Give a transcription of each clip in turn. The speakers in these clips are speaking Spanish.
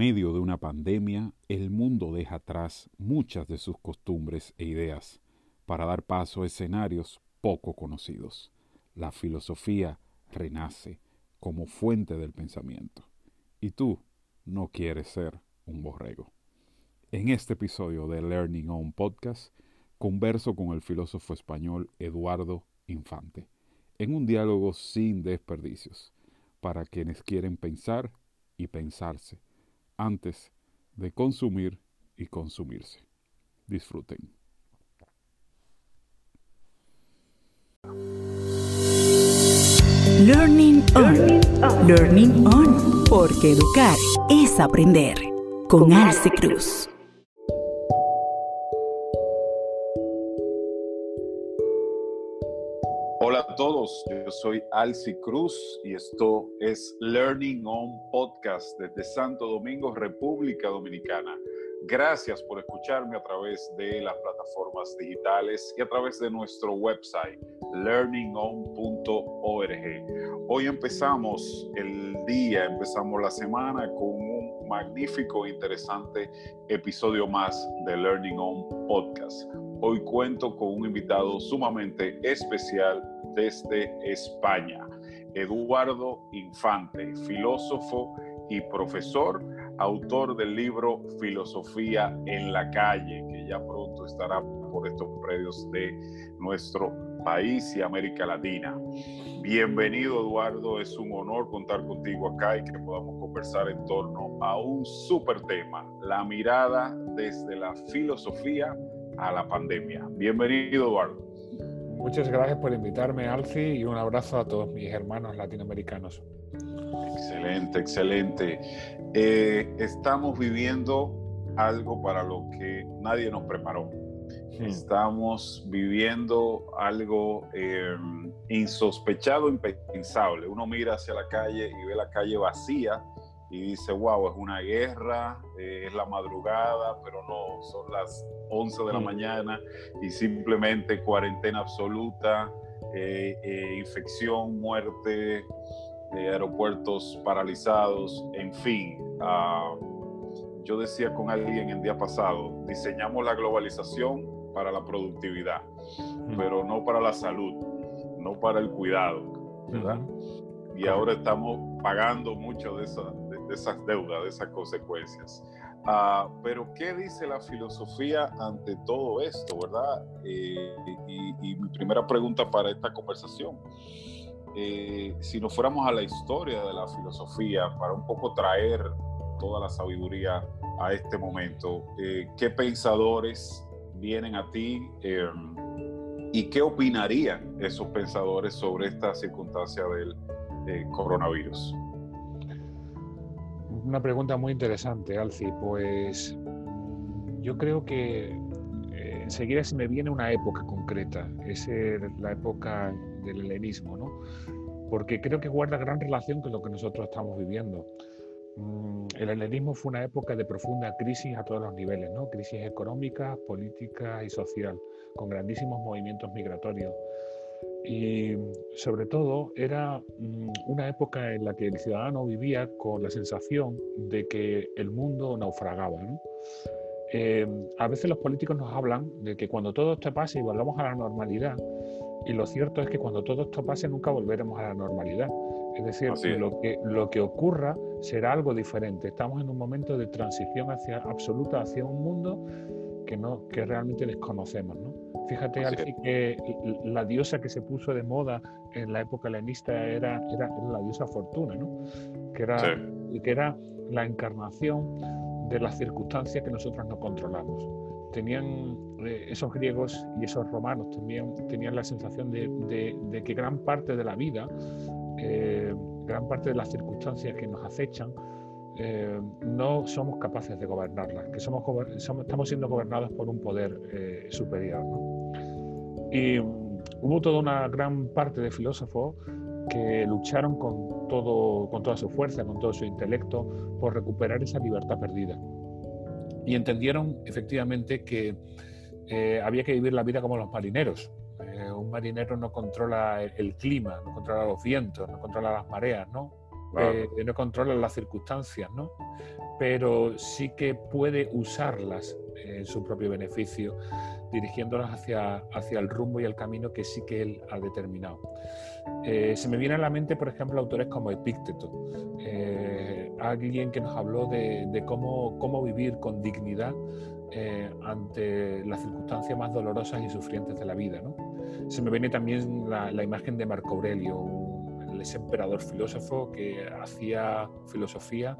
medio de una pandemia, el mundo deja atrás muchas de sus costumbres e ideas para dar paso a escenarios poco conocidos. La filosofía renace como fuente del pensamiento. Y tú no quieres ser un borrego. En este episodio de Learning On Podcast, converso con el filósofo español Eduardo Infante, en un diálogo sin desperdicios, para quienes quieren pensar y pensarse antes de consumir y consumirse. Disfruten. Learning On. Learning On. Porque educar es aprender. Con Alce Cruz. Hola a todos, yo soy Alci Cruz y esto es Learning On Podcast desde Santo Domingo, República Dominicana. Gracias por escucharme a través de las plataformas digitales y a través de nuestro website learningon.org. Hoy empezamos el día, empezamos la semana con un magnífico e interesante episodio más de Learning On Podcast. Hoy cuento con un invitado sumamente especial desde España, Eduardo Infante, filósofo y profesor, autor del libro Filosofía en la calle, que ya pronto estará por estos predios de nuestro país y América Latina. Bienvenido Eduardo, es un honor contar contigo acá y que podamos conversar en torno a un súper tema, la mirada desde la filosofía a la pandemia. Bienvenido, Eduardo. Muchas gracias por invitarme, Alci, y un abrazo a todos mis hermanos latinoamericanos. Excelente, excelente. Eh, estamos viviendo algo para lo que nadie nos preparó. Estamos viviendo algo eh, insospechado, impensable. Uno mira hacia la calle y ve la calle vacía y dice, wow, es una guerra, eh, es la madrugada, pero no, son las 11 de la mañana y simplemente cuarentena absoluta, eh, eh, infección, muerte, aeropuertos paralizados, en fin. Ah, yo decía con alguien el día pasado, diseñamos la globalización para la productividad, pero no para la salud, no para el cuidado, ¿verdad? Y ahora estamos pagando mucho de eso de esas deudas, de esas consecuencias. Ah, pero, ¿qué dice la filosofía ante todo esto, verdad? Eh, y, mi primera pregunta para esta conversación, eh, si nos fuéramos a la historia de la filosofía, para un poco traer toda la sabiduría a este momento, eh, ¿qué pensadores vienen a ti y qué opinarían esos pensadores sobre esta circunstancia del coronavirus? Una pregunta muy interesante, Alci. Pues yo creo que eh, enseguida se me viene una época concreta, es la época del helenismo, ¿no? Porque creo que guarda gran relación con lo que nosotros estamos viviendo. Mm, el helenismo fue una época de profunda crisis a todos los niveles, ¿no? Crisis económica, política y social, con grandísimos movimientos migratorios. Y sobre todo era mm, una época en la que el ciudadano vivía con la sensación de que el mundo naufragaba. Eh, a veces los políticos nos hablan de que cuando todo esto pase y volvamos a la normalidad, y lo cierto es que cuando todo esto pase nunca volveremos a la normalidad. Es decir, Lo, que, lo que ocurra será algo diferente. Estamos en un momento de transición hacia, absoluta hacia un mundo que, no, que realmente desconocemos. ¿no? Fíjate, Alfie, que la diosa que se puso de moda en la época helenista era, era, la diosa Fortuna, ¿no? que, era, que era la encarnación de las circunstancias que nosotros no controlamos. Tenían eh, esos griegos y esos romanos también tenían la sensación de, de, que gran parte de la vida, eh, gran parte de las circunstancias que nos acechan, eh, no somos capaces de gobernarlas, que somos, estamos siendo gobernados por un poder superior. ¿no? Y hubo toda una gran parte de filósofos que lucharon con, todo, con toda su fuerza, con todo su intelecto, por recuperar esa libertad perdida. Y entendieron efectivamente que eh, había que vivir la vida como los marineros. Eh, un marinero no controla el, clima, no controla los vientos, no controla las mareas, ¿no? Eh, no controla las circunstancias, ¿no? Pero sí que puede usarlas en su propio beneficio, dirigiéndolas hacia, hacia el rumbo y el camino que sí que él ha determinado. Eh, se me viene a la mente, por ejemplo, autores como Epícteto, eh, alguien que nos habló de, cómo, cómo, vivir con dignidad ante las circunstancias más dolorosas y sufrientes de la vida. ¿no? Se me viene también la, la imagen de Marco Aurelio, ese emperador filósofo que hacía filosofía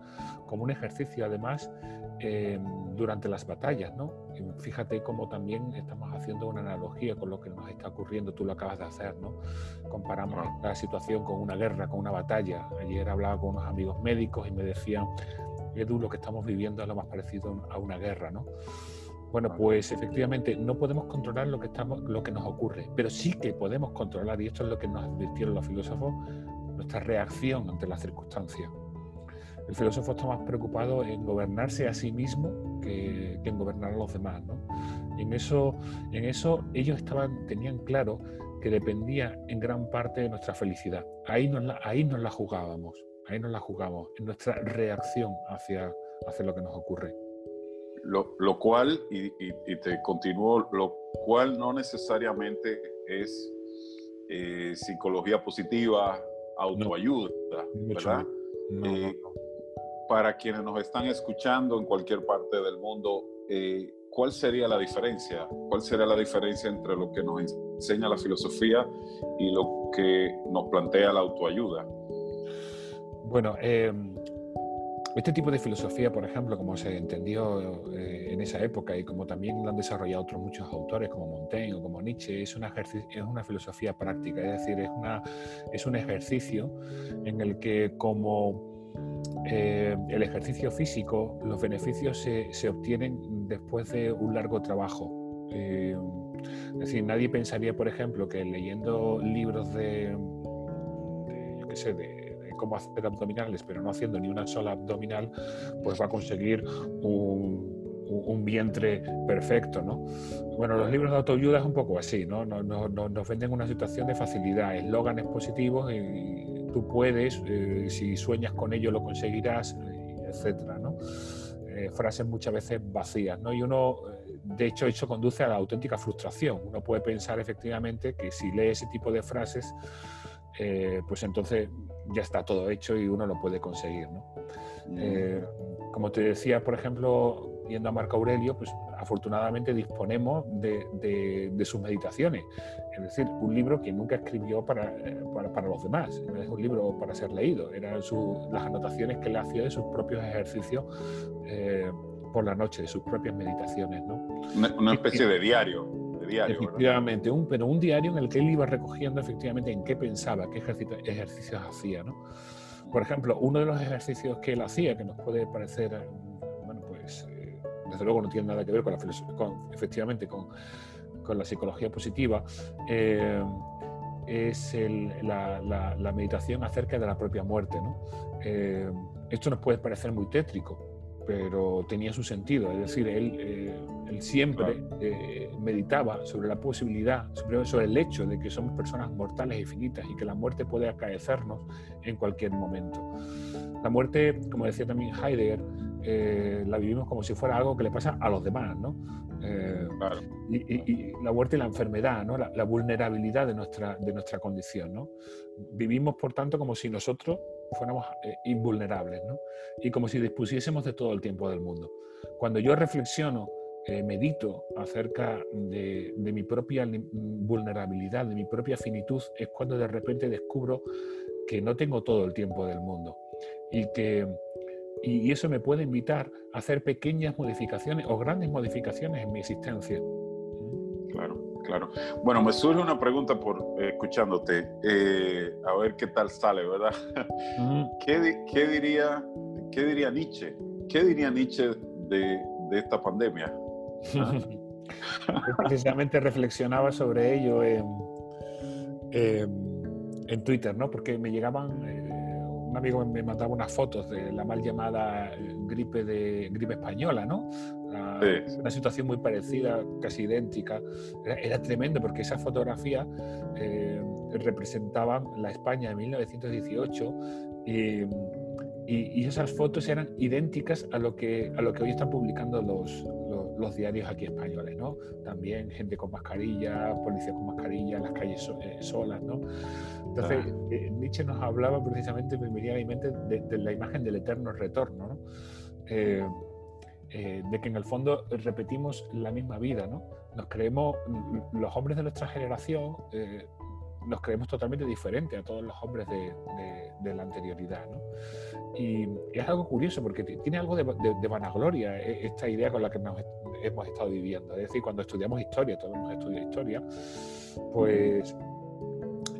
como un ejercicio además em, durante las batallas, ¿no? fíjate cómo también estamos haciendo una analogía con lo que nos está ocurriendo, tú lo acabas de hacer, ¿no? Comparamos la situación con una guerra, con una batalla. Ayer hablaba con unos amigos médicos y me decían, Edu, lo que estamos viviendo es lo más parecido a una guerra, ¿no? Bueno, pues efectivamente no podemos controlar lo que, estamos, lo que nos ocurre, pero sí que podemos controlar, y esto es lo que nos advirtieron los filósofos, nuestra reacción ante las circunstancias. El filósofo está más preocupado en gobernarse a sí mismo que, en gobernar a los demás. ¿no? Y en eso, en eso ellos estaban, tenían claro que dependía en gran parte de nuestra felicidad. Ahí nos la, ahí nos la jugábamos, ahí nos la jugamos, en nuestra reacción hacia, hacia lo que nos ocurre. Lo, cual, y, te continúo, lo cual no necesariamente es eh, psicología positiva, autoayuda, ¿verdad? Eh, para quienes nos están escuchando en cualquier parte del mundo, eh, ¿cuál sería la diferencia? ¿Cuál sería la diferencia entre lo que nos enseña la filosofía y lo que nos plantea la autoayuda? Bueno, eh, este tipo de filosofía, por ejemplo, como se entendió eh, en esa época y como también lo han desarrollado otros muchos autores como Montaigne o como Nietzsche, es una, es una filosofía práctica, es decir, es, una, es un ejercicio en el que como eh, el ejercicio físico, los beneficios se, se, obtienen después de un largo trabajo. Eh, es decir, nadie pensaría, por ejemplo, que leyendo libros de, de yo qué sé, de cómo hacer abdominales, pero no haciendo ni una sola abdominal, pues va a conseguir un, vientre perfecto, ¿no? Bueno, los libros de autoayuda es un poco así, ¿no? Nos, venden una situación de facilidad, eslóganes positivos y, tú puedes, eh, si sueñas con ello lo conseguirás, etcétera, ¿no? Eh, frases muchas veces vacías, ¿no? Y uno, de hecho, eso conduce a la auténtica frustración. Uno puede pensar efectivamente que si lee ese tipo de frases, eh, pues entonces ya está todo hecho y uno lo puede conseguir. Eh, como te decía, por ejemplo, yendo a Marco Aurelio, pues afortunadamente disponemos de, sus meditaciones. Es decir, un libro que nunca escribió para, eh, para, los demás, no es un libro para ser leído, eran las anotaciones que él hacía de sus propios ejercicios por la noche, de sus propias meditaciones. ¿no? una especie de diario efectivamente, un, pero un diario en el que él iba recogiendo efectivamente en qué pensaba, qué ejercicios hacía. ¿no? Por ejemplo, uno de los ejercicios que él hacía, que nos puede parecer, bueno, pues eh, desde luego no tiene nada que ver con la con, efectivamente con, con, la psicología positiva, eh, es la, la, meditación acerca de la propia muerte. ¿no? Eh, esto nos puede parecer muy tétrico, pero tenía su sentido. Es decir, él, eh, siempre eh, meditaba sobre la posibilidad, sobre, el hecho de que somos personas mortales y finitas y que la muerte puede acaecernos en cualquier momento. La muerte, como decía también Heidegger, eh, la vivimos como si fuera algo que le pasa a los demás, ¿no? y, la muerte y la enfermedad, ¿no? La, la, vulnerabilidad de nuestra, de nuestra condición, ¿no? Vivimos, por tanto, como si nosotros fuéramos eh, invulnerables, ¿no? Y como si dispusiésemos de todo el tiempo del mundo. Cuando yo reflexiono, eh, medito acerca de, mi propia vulnerabilidad, de mi propia finitud, es cuando de repente descubro que no tengo todo el tiempo del mundo y que y eso me puede invitar a hacer pequeñas modificaciones o grandes modificaciones en mi existencia. Claro. Bueno, me surge una pregunta por eh, escuchándote, eh, a ver qué tal sale, ¿verdad? ¿Qué, diría, ¿Qué diría Nietzsche? ¿Qué diría Nietzsche de, esta pandemia? Precisamente reflexionaba sobre ello en, en, Twitter, ¿no? Porque me llegaban eh, un amigo me mandaba unas fotos de la mal llamada gripe de gripe española, ¿no? Una situación muy parecida, casi idéntica. Era, tremendo porque esas fotografías eh, representaban la España de 1918 y, y, esas fotos eran idénticas a lo que, a lo que hoy están publicando los, los, diarios aquí españoles, ¿no? También gente con mascarilla, policías con mascarilla, las calles eh, solas, ¿no? Entonces, eh, Nietzsche nos hablaba precisamente, me venía a mi mente, de, la imagen del eterno retorno, ¿no? Eh, de que en el fondo repetimos la misma vida, ¿no? Nos creemos, los hombres de nuestra generación, nos creemos totalmente diferentes a todos los hombres de, la anterioridad, ¿no? Y, es algo curioso porque tiene algo de, vanagloria e, esta idea con la que nos hemos estado viviendo. Es decir, cuando estudiamos historia, todos hemos estudiado historia, pues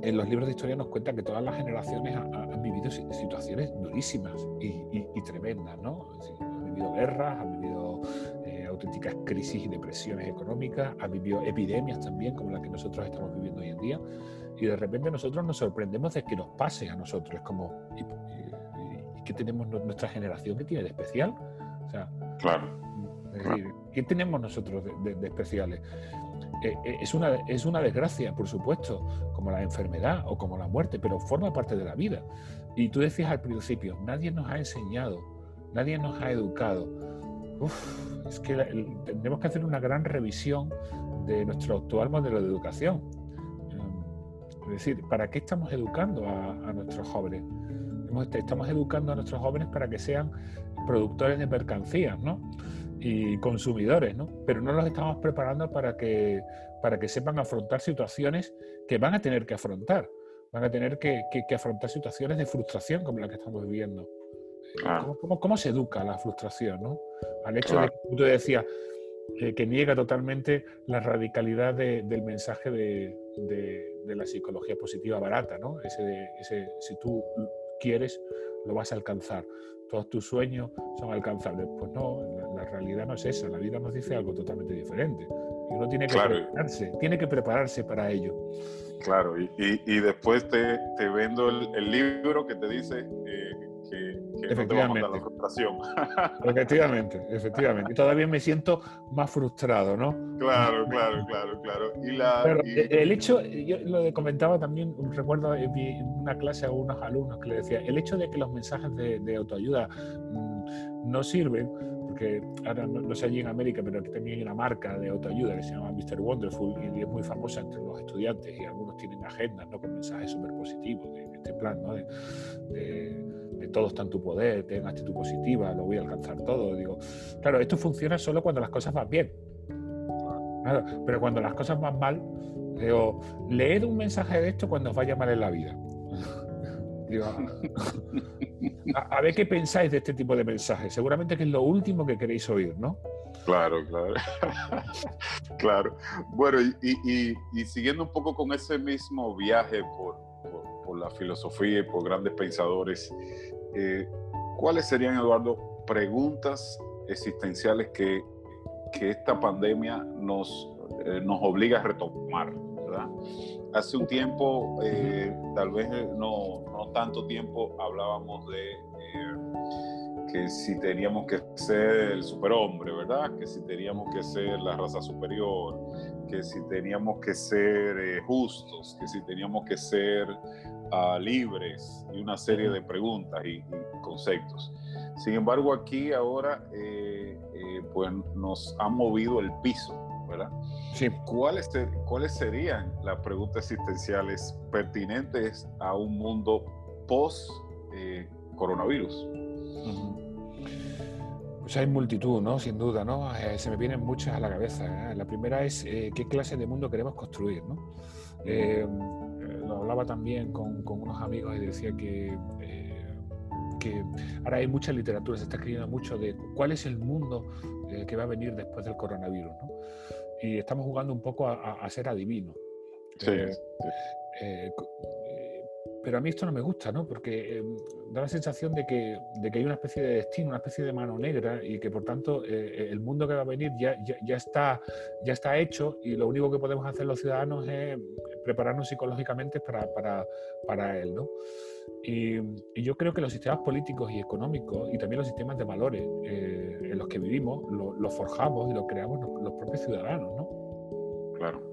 en los libros de historia nos cuentan que todas las generaciones han, vivido situaciones durísimas y, tremendas, ¿no? vivido guerras, han vivido eh, auténticas crisis y depresiones económicas, han vivido epidemias también, como la que nosotros estamos viviendo hoy en día, y de repente nosotros nos sorprendemos de que nos pase a nosotros. Es como, ¿y, qué tenemos nuestra generación que tiene de especial? O sea, claro. Es decir, ¿qué tenemos nosotros de, especiales? Eh, eh, es, una, es una desgracia, por supuesto, como la enfermedad o como la muerte, pero forma parte de la vida. Y tú decías al principio, nadie nos ha enseñado nadie nos ha educado. es que tenemos que hacer una gran revisión de nuestro actual modelo de educación. Es decir, ¿para qué estamos educando a, nuestros jóvenes? Estamos educando a nuestros jóvenes para que sean productores de mercancías, ¿no? y consumidores, ¿no? Pero no los estamos preparando para que, para que sepan afrontar situaciones que van a tener que afrontar. Van a tener que, que afrontar situaciones de frustración como la que estamos viviendo. ¿Cómo, se educa la frustración? ¿no? Al hecho de que tú decías eh, que niega totalmente la radicalidad del mensaje de, la psicología positiva barata, ¿no? Ese, ese, si tú quieres, lo vas a alcanzar. Todos tus sueños son alcanzables. Pues no, la, realidad no es esa. La vida nos dice algo totalmente diferente. Y uno tiene que prepararse, tiene que prepararse para ello. Claro, y, después te, vendo el, libro que te dice eh, efectivamente. la frustración. efectivamente, efectivamente. Y todavía me siento más frustrado, ¿no? Claro, claro, claro, claro. Y la, el hecho, yo lo comentaba también, recuerdo en una clase a unos alumnos que le decía, el hecho de que los mensajes de, autoayuda mm, no sirven, porque ahora no, sé allí en América, pero aquí también hay una marca de autoayuda que se llama Mr. Wonderful y es muy famosa entre los estudiantes y algunos tienen agendas ¿no? con mensajes súper positivos de, este plan, ¿no? de, todo está en tu poder, ten actitud positiva, lo voy a alcanzar todo. Digo, claro, esto funciona solo cuando las cosas van bien. pero cuando las cosas van mal, digo, leed un mensaje de esto cuando os vaya mal en la vida. digo, a, ver qué pensáis de este tipo de mensajes. Seguramente que es lo último que queréis oír, ¿no? Claro, claro. claro. Bueno, y, y, siguiendo un poco con ese mismo viaje por, por la filosofía y por grandes pensadores, eh, ¿cuáles serían, Eduardo, preguntas existenciales que, que esta pandemia nos, eh, nos obliga a retomar? ¿verdad? Hace un tiempo, eh, tal vez no, no, tanto tiempo, hablábamos de que si teníamos que ser el superhombre, ¿verdad? Que si teníamos que ser la raza superior, que si teníamos que ser justos, que si teníamos que ser libres y una serie de preguntas y, conceptos. Sin embargo, aquí ahora eh, eh, pues nos ha movido el piso, ¿verdad? Sí. ¿Cuáles, ¿Cuáles serían las preguntas existenciales pertinentes a un mundo post-coronavirus? Eh, pues hay multitud, ¿no? Sin duda, ¿no? se me vienen muchas a la cabeza. La primera es qué clase de mundo queremos construir, ¿no? lo hablaba también con, con unos amigos y decía que, eh, que ahora hay mucha literatura, se está escribiendo mucho de cuál es el mundo eh, que va a venir después del coronavirus. ¿no? Y estamos jugando un poco a, a ser adivinos. Sí, eh, pero a mí esto no me gusta, ¿no? Porque da la sensación de que, de que, hay una especie de destino, una especie de mano negra y que por tanto el mundo que va a venir ya, ya, ya, está, ya está hecho y lo único que podemos hacer los ciudadanos es prepararnos psicológicamente para, para, para él, ¿no? Y, yo creo que los sistemas políticos y económicos y también los sistemas de valores eh, en los que vivimos los forjamos y los creamos los propios ciudadanos, ¿no? Claro.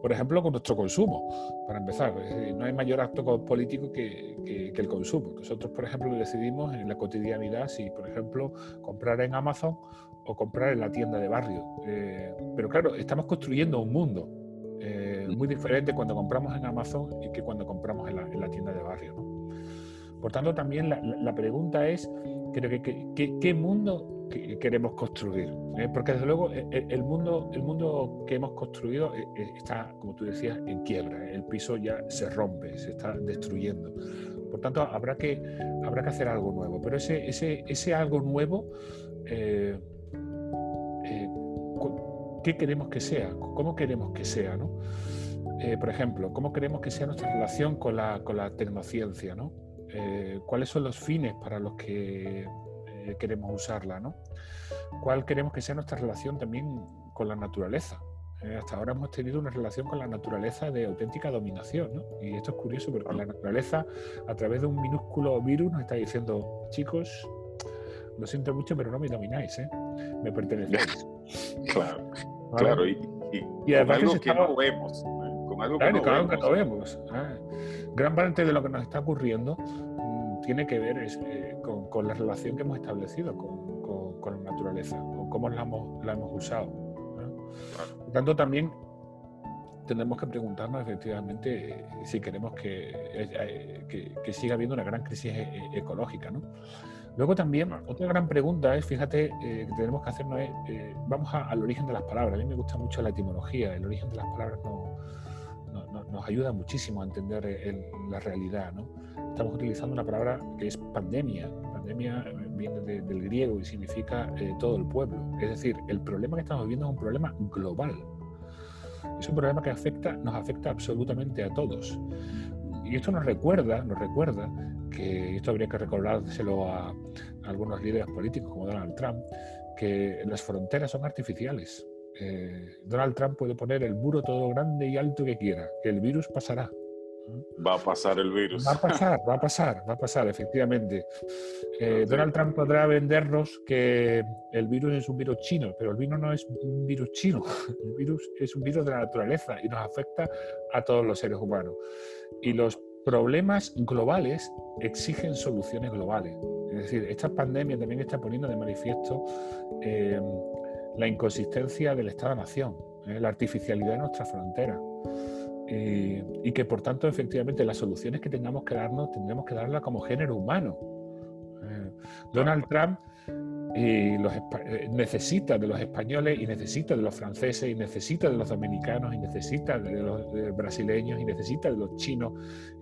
Por ejemplo, con nuestro consumo, para empezar. no hay mayor acto político que, que, el consumo. Nosotros, por ejemplo, decidimos en la cotidianidad si, por ejemplo, comprar en Amazon o comprar en la tienda de barrio. Eh, pero claro, estamos construyendo un mundo eh, muy diferente cuando compramos en Amazon y que cuando compramos en la, en la tienda de barrio. ¿no? Por tanto, también la, pregunta es, creo que, ¿qué mundo queremos construir? ¿Eh? Porque desde luego e, e, el, mundo, el mundo que hemos construido eh, eh, está, como tú decías, en quiebra. El piso ya se rompe, se está destruyendo. Por tanto, habrá que, habrá que hacer algo nuevo. Pero ese, ese, ese algo nuevo, ¿qué queremos que sea? ¿Cómo queremos que sea? ¿no? por ejemplo, ¿cómo queremos que sea nuestra relación con la, con la tecnociencia? ¿no? Eh, cuáles son los fines para los que eh, queremos usarla, ¿no? cuál queremos que sea nuestra relación también con la naturaleza. Eh, hasta ahora hemos tenido una relación con la naturaleza de auténtica dominación, ¿no? Y esto es curioso porque la naturaleza, a través de un minúsculo virus, nos está diciendo, chicos, lo siento mucho, pero no me domináis, ¿eh? Me pertenecéis. claro, claro, y, con algo que no vemos. Con algo que, no, vemos. Ah gran parte de lo que nos está ocurriendo tiene que ver eh, con, la relación que hemos establecido con, la naturaleza, con cómo la hemos, la hemos usado. Por tanto, también tendremos que preguntarnos efectivamente eh, si queremos eh, que, que, siga habiendo una gran crisis ecológica. ¿no? Luego también, otra gran pregunta es, fíjate, que tenemos que hacernos es, vamos al origen de las palabras. A mí me gusta mucho la etimología, el origen de las palabras no, nos ayuda muchísimo a entender la realidad. ¿no? Estamos utilizando una palabra que es pandemia. Pandemia eh, viene del griego y significa eh, todo el pueblo. Es decir, el problema que estamos viviendo es un problema global. Es un problema que afecta, nos afecta absolutamente a todos. Y esto nos recuerda, nos recuerda que esto habría que recordárselo a algunos líderes políticos como Donald Trump, que las fronteras son artificiales. Eh, Donald Trump puede poner el muro todo grande y alto que quiera, que el virus pasará. Va a pasar el virus. Va a pasar, va a pasar, va a pasar, efectivamente. Eh, Donald Trump podrá vendernos que el virus es un virus chino, pero el virus no es un virus chino. El virus es un virus de la naturaleza y nos afecta a todos los seres humanos. Y los problemas globales exigen soluciones globales. Es decir, esta pandemia también está poniendo de manifiesto eh, la inconsistencia del Estado-Nación, ¿eh? la artificialidad de nuestra frontera. Eh, y que por tanto, efectivamente, las soluciones que tengamos que darnos tendremos que darlas como género humano. Eh, Donald Trump necesita de los españoles y necesita de los franceses y necesita de los dominicanos y necesita de los brasileños y necesita de los chinos.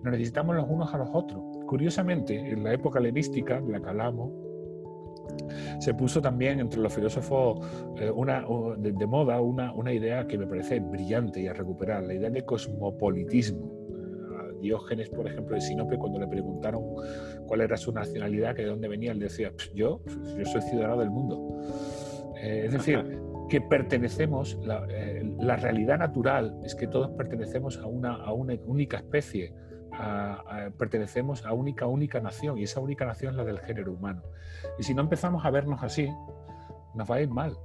Nos necesitamos los unos a los otros. Curiosamente, en la época helenística, la que se puso también entre los filósofos eh, una, de, moda una, una, idea que me parece brillante y a recuperar, la idea de cosmopolitismo. Eh, Diógenes, por ejemplo, de Sinope, cuando le preguntaron cuál era su nacionalidad, que de dónde venía, él decía, yo, yo soy ciudadano del mundo. Eh, es decir, que pertenecemos, la, la, realidad natural es que todos pertenecemos a una, a una única especie, pertenecemos a única, única nación y esa única nación es la del género humano. Y si no empezamos a vernos así, nos va a ir mal,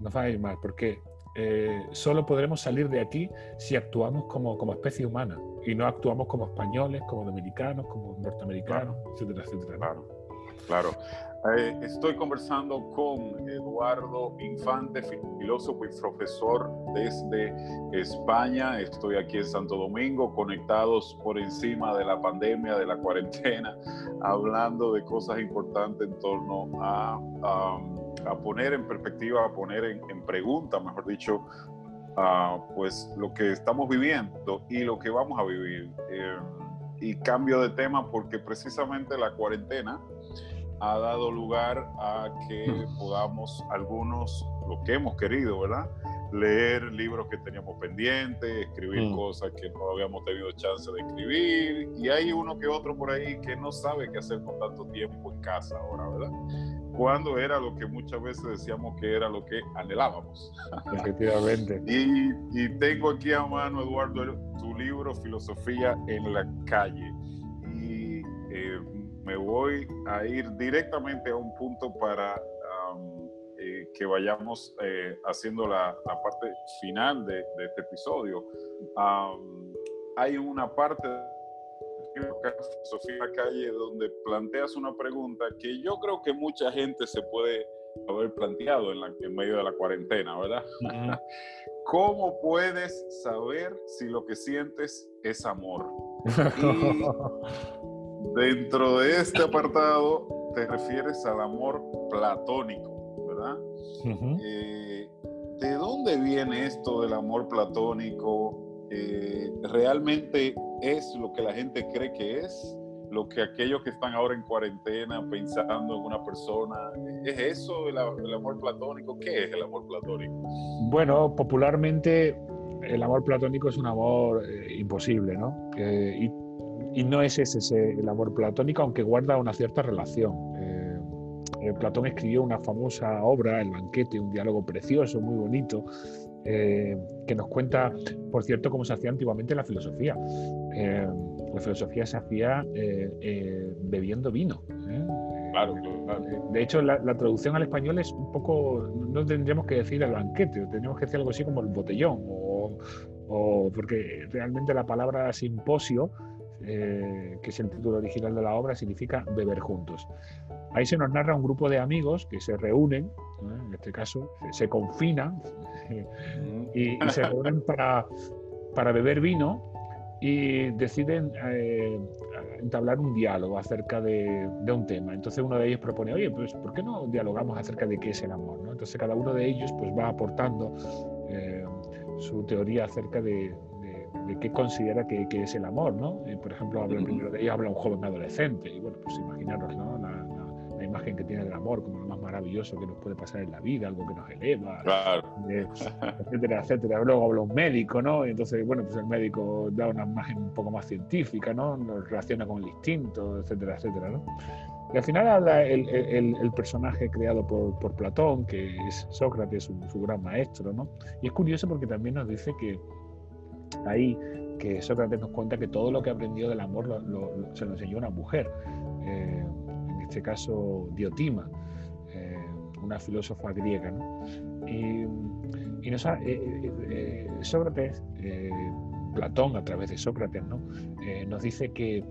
nos va a ir mal, porque eh, solo podremos salir de aquí si actuamos como, como especie humana y no actuamos como españoles, como dominicanos, como norteamericanos, etcétera, etcétera. Claro, claro. Eh, estoy conversando con Eduardo Infante, filósofo y profesor desde España. Estoy aquí en Santo Domingo, conectados por encima de la pandemia, de la cuarentena, hablando de cosas importantes en torno a, a, poner en perspectiva, a poner en, pregunta, mejor dicho, pues lo que estamos viviendo y lo que vamos a vivir. Eh, y cambio de tema porque precisamente la cuarentena ha dado lugar a que hmm. podamos algunos, lo que hemos querido, ¿verdad? Leer libros que teníamos pendientes, escribir hmm. cosas que no habíamos tenido chance de escribir. Y hay uno que otro por ahí que no sabe qué hacer con tanto tiempo en casa ahora, ¿verdad? cuando era lo que muchas veces decíamos que era lo que anhelábamos. Efectivamente. y, y, tengo aquí a mano, Eduardo, tu libro Filosofía en la calle. Y me voy a ir directamente a un punto para eh, que vayamos eh, haciendo la, la, parte final de, de este episodio. hay una parte Sofía Calle, donde planteas una pregunta que yo creo que mucha gente se puede haber planteado en, la, en medio de la cuarentena, ¿verdad? ¿Cómo puedes saber si lo que sientes es amor? dentro de este apartado te refieres al amor platónico, ¿verdad? Eh, ¿De dónde viene esto del amor platónico? Eh, realmente es lo que la gente cree que es, lo que aquellos que están ahora en cuarentena pensando en una persona, ¿es eso el, amor platónico? ¿Qué es el amor platónico? Bueno, popularmente el amor platónico es un amor eh, imposible, ¿no? y, no es ese, el amor platónico, aunque guarda una cierta relación. Eh, Platón escribió una famosa obra, El banquete, un diálogo precioso, muy bonito, eh, que nos cuenta, por cierto, cómo se hacía antiguamente la filosofía. Eh, la filosofía se hacía eh, bebiendo vino. Claro, De hecho, la, traducción al español es un poco, no tendríamos que decir el banquete, tendríamos que decir algo así como el botellón, o, porque realmente la palabra simposio, que es el título original de la obra, significa beber juntos. Ahí se nos narra un grupo de amigos que se reúnen, en este caso, se confinan y, se reúnen para, para beber vino y deciden eh, entablar un diálogo acerca de, de, un tema. Entonces uno de ellos propone, oye, pues ¿por qué no dialogamos acerca de qué es el amor? ¿no? Entonces cada uno de ellos pues va aportando eh, su teoría acerca de, de, qué considera que, que, es el amor, ¿no? por ejemplo, habla, el primero de ellos habla un joven adolescente, y bueno, pues imaginaros, ¿no? La, la imagen que tiene del amor como lo más maravilloso que nos puede pasar en la vida, algo que nos eleva, eh, etcétera, etcétera. Luego habla un médico, ¿no? Y entonces, bueno, pues el médico da una imagen un poco más científica, ¿no? Nos relaciona con el instinto, etcétera, etcétera, ¿no? Y al final habla el, el, el personaje creado por, por, Platón, que es Sócrates, su, su, gran maestro, ¿no? Y es curioso porque también nos dice que ahí, que Sócrates nos cuenta que todo lo que aprendió del amor lo, se lo enseñó una mujer. Eh, este caso Diotima, eh, una filósofa griega. Y, nos eh, eh, Sócrates, Platón a través de Sócrates, ¿no? nos dice que,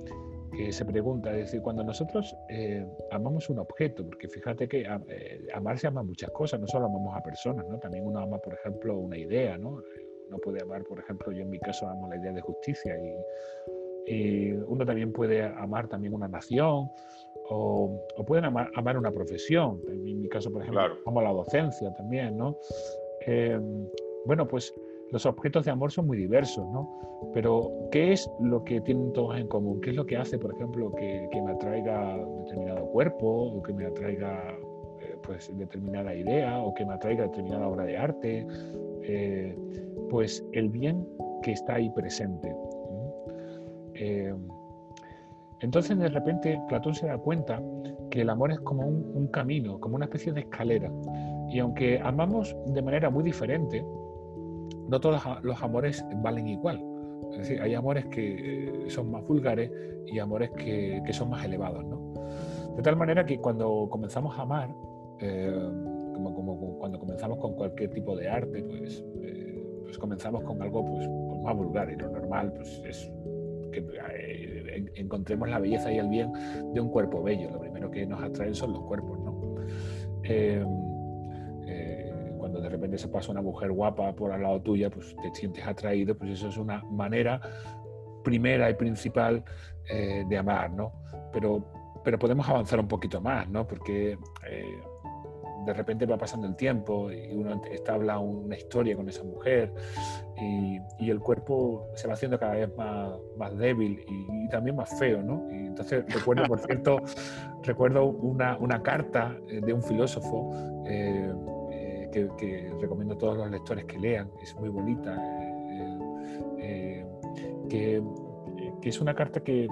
se pregunta, es decir, cuando nosotros amamos un objeto, porque fíjate que amar se ama muchas cosas, no solo amamos a personas, ¿no? también uno ama, por ejemplo, una idea, ¿no? Uno puede amar, por ejemplo, yo en mi caso amo la idea de justicia y, y uno también puede amar también una nación o, pueden amar, una profesión. En mi caso, por ejemplo, como la docencia también, ¿no? Em, bueno, pues los objetos de amor son muy diversos, ¿no? Pero, ¿qué es lo que tienen todos en común? ¿Qué es lo que hace, por ejemplo, que, me atraiga determinado cuerpo o que me atraiga eh, pues determinada idea o que me atraiga determinada obra de arte? Eh, pues el bien que está ahí presente. Entonces de repente Platón se da cuenta que el amor es como un, camino, como una especie de escalera. Y aunque amamos de manera muy diferente, no todos los amores valen igual. Es decir, hay amores que eh, son más vulgares y amores que, son más elevados. ¿no? De tal manera que cuando comenzamos a amar, eh, como, como, cuando comenzamos con cualquier tipo de arte, pues, eh, pues comenzamos con algo pues, más vulgar y lo normal pues, es que encontremos la belleza y el bien de un cuerpo bello. Lo primero que nos atraen son los cuerpos, ¿no? Em, eh, cuando de repente se pasa una mujer guapa por al lado tuya, pues te sientes atraído, pues eso es una manera primera y principal eh, de amar, ¿no? Pero, pero podemos avanzar un poquito más, ¿no? Porque eh, de repente va pasando el tiempo y uno está habla una historia con esa mujer y, y, el cuerpo se va haciendo cada vez más, más débil y, también más feo, ¿no? Y entonces recuerdo, por cierto, recuerdo una, una, carta eh, de un filósofo eh, eh, que, que, recomiendo a todos los lectores que lean, es muy bonita, que, que, es una carta que,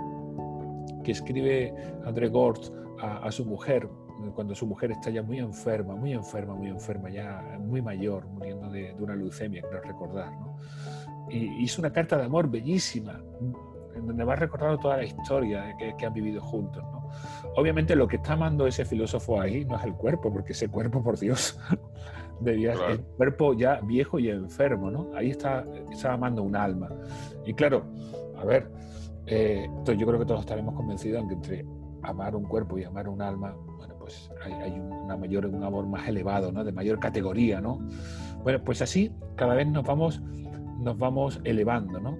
que escribe André Gort a, a su mujer cuando su mujer está ya muy enferma, muy enferma, muy enferma, ya muy mayor, muriendo de, una leucemia, creo recordar. ¿no? Y hizo una carta de amor bellísima, en donde va recordando toda la historia que, que han vivido juntos. ¿no? Obviamente lo que está amando ese filósofo ahí no es el cuerpo, porque ese cuerpo, por Dios, debía el cuerpo ya viejo y enfermo, ¿no? Ahí está, está amando un alma. Y claro, a ver, eh, yo creo que todos estaremos convencidos en que entre amar un cuerpo y amar un alma, bueno, pues hay, una mayor, un amor más elevado, ¿no? De mayor categoría, ¿no? Bueno, pues así cada vez nos vamos, nos vamos elevando, ¿no?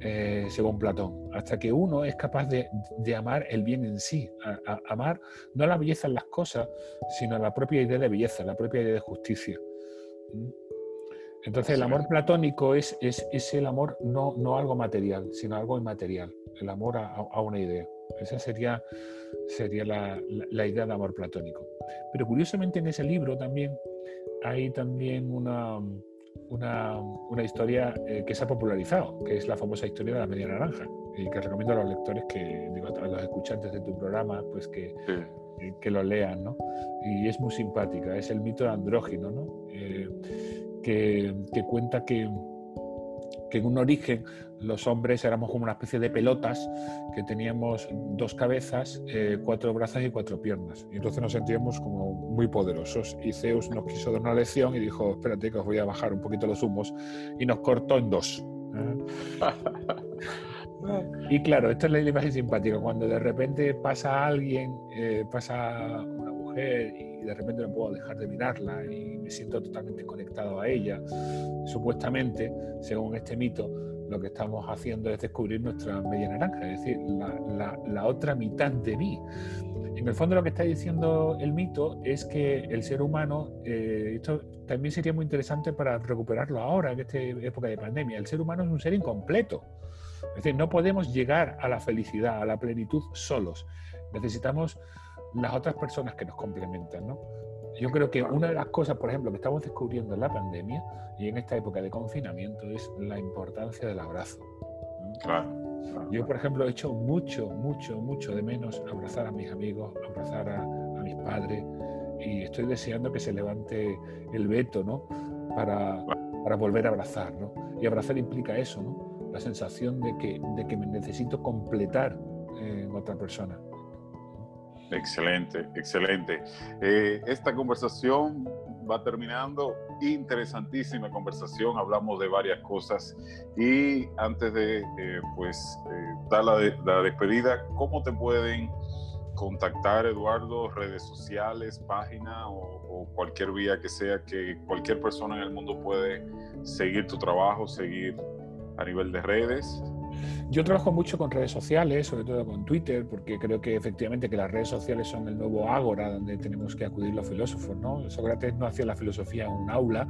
Eh, según Platón, hasta que uno es capaz de, amar el bien en sí, amar no la belleza en las cosas, sino la propia idea de belleza, la propia idea de justicia. ¿Mm? Entonces el amor platónico es, es, el amor no, no, algo material, sino algo inmaterial, el amor a, una idea. Esa sería, sería la, la, idea de amor platónico. Pero curiosamente en ese libro también hay también una, una, una historia eh, que se ha popularizado, que es la famosa historia de la media naranja, y que recomiendo a los lectores que, digo, a los escuchantes de tu programa, pues que, que, lo lean, ¿no? Y es muy simpática, es el mito de andrógino, ¿no? Eh, que, que, cuenta que, que en un origen los hombres éramos como una especie de pelotas que teníamos dos cabezas, eh, cuatro brazos y cuatro piernas. Y entonces nos sentíamos como muy poderosos. Y Zeus nos quiso dar una lección y dijo, espérate que os voy a bajar un poquito los humos. Y nos cortó en dos. y claro, esta es la imagen simpática. Cuando de repente pasa alguien, eh, pasa una mujer y de repente no puedo dejar de mirarla y me siento totalmente conectado a ella, supuestamente, según este mito, lo que estamos haciendo es descubrir nuestra media naranja, es decir, la, otra mitad de mí. En el fondo lo que está diciendo el mito es que el ser humano, eh, esto también sería muy interesante para recuperarlo ahora, en esta época de pandemia, el ser humano es un ser incompleto. Es decir, no podemos llegar a la felicidad, a la plenitud solos. Necesitamos las otras personas que nos complementan, ¿no? Yo creo que una de las cosas, por ejemplo, que estamos descubriendo en la pandemia y en esta época de confinamiento es la importancia del abrazo. Claro, Yo, por ejemplo, he hecho mucho, mucho, mucho de menos abrazar a mis amigos, abrazar a, mis padres y estoy deseando que se levante el veto, ¿no? Para, para volver a abrazar, ¿no? Y abrazar implica eso, ¿no? La sensación de que, de que me necesito completar en otra persona. Excelente, excelente. Eh, esta conversación va terminando. Interesantísima conversación. Hablamos de varias cosas. Y antes de eh, pues, eh, dar la, despedida, ¿cómo te pueden contactar, Eduardo? Redes sociales, página o, o, cualquier vía que sea que cualquier persona en el mundo puede seguir tu trabajo, seguir a nivel de redes. Yo trabajo mucho con redes sociales, sobre todo con Twitter, porque creo que efectivamente que las redes sociales son el nuevo ágora donde tenemos que acudir los filósofos. ¿no? Sócrates no hacía la filosofía en un aula,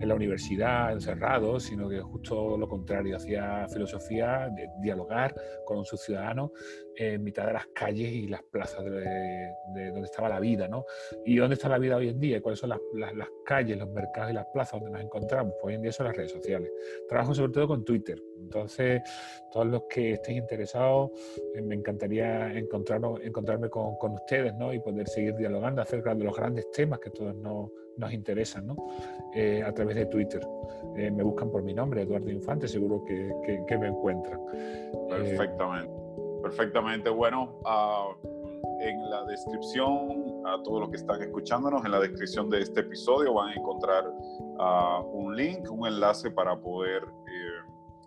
en la universidad, encerrado, sino que justo lo contrario, hacía filosofía de dialogar con sus ciudadanos en mitad de las calles y las plazas de, donde estaba la vida. ¿no? ¿Y dónde está la vida hoy en día? ¿Cuáles son las, calles, los mercados y las plazas donde nos encontramos? Pues hoy en día son las redes sociales. Trabajo sobre todo con Twitter. Entonces, todos los que estéis interesados, eh, me encantaría encontrarme con, con, ustedes ¿no? y poder seguir dialogando acerca de los grandes temas que todos nos, nos interesan ¿no? Eh, a través de Twitter. Eh, me buscan por mi nombre, Eduardo Infante, seguro que, que, me encuentran. Perfectamente, perfectamente. Bueno, uh, en la descripción, a todos los que están escuchándonos, en la descripción de este episodio van a encontrar uh, un link, un enlace para poder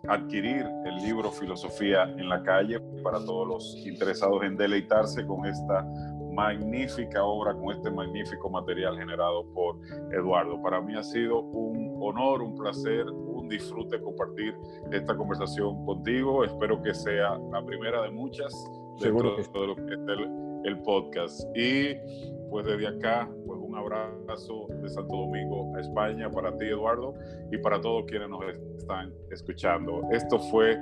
adquirir el libro Filosofía en la calle para todos los interesados en deleitarse con esta magnífica obra, con este magnífico material generado por Eduardo. Para mí ha sido un honor, un placer, un disfrute compartir esta conversación contigo. Espero que sea la primera de muchas Seguro de todo lo que es el podcast. Y pues desde acá, abrazo de Santo Domingo a España para ti, Eduardo, y para todos quienes nos están escuchando. Esto fue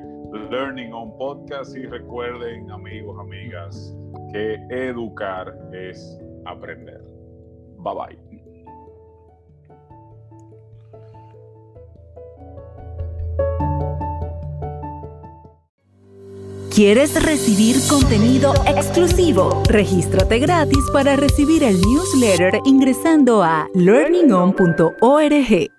Learning on Podcast y recuerden, amigos, amigas, que educar es aprender. Bye bye. ¿Quieres recibir contenido exclusivo? Regístrate gratis para recibir el newsletter ingresando a learningon.org.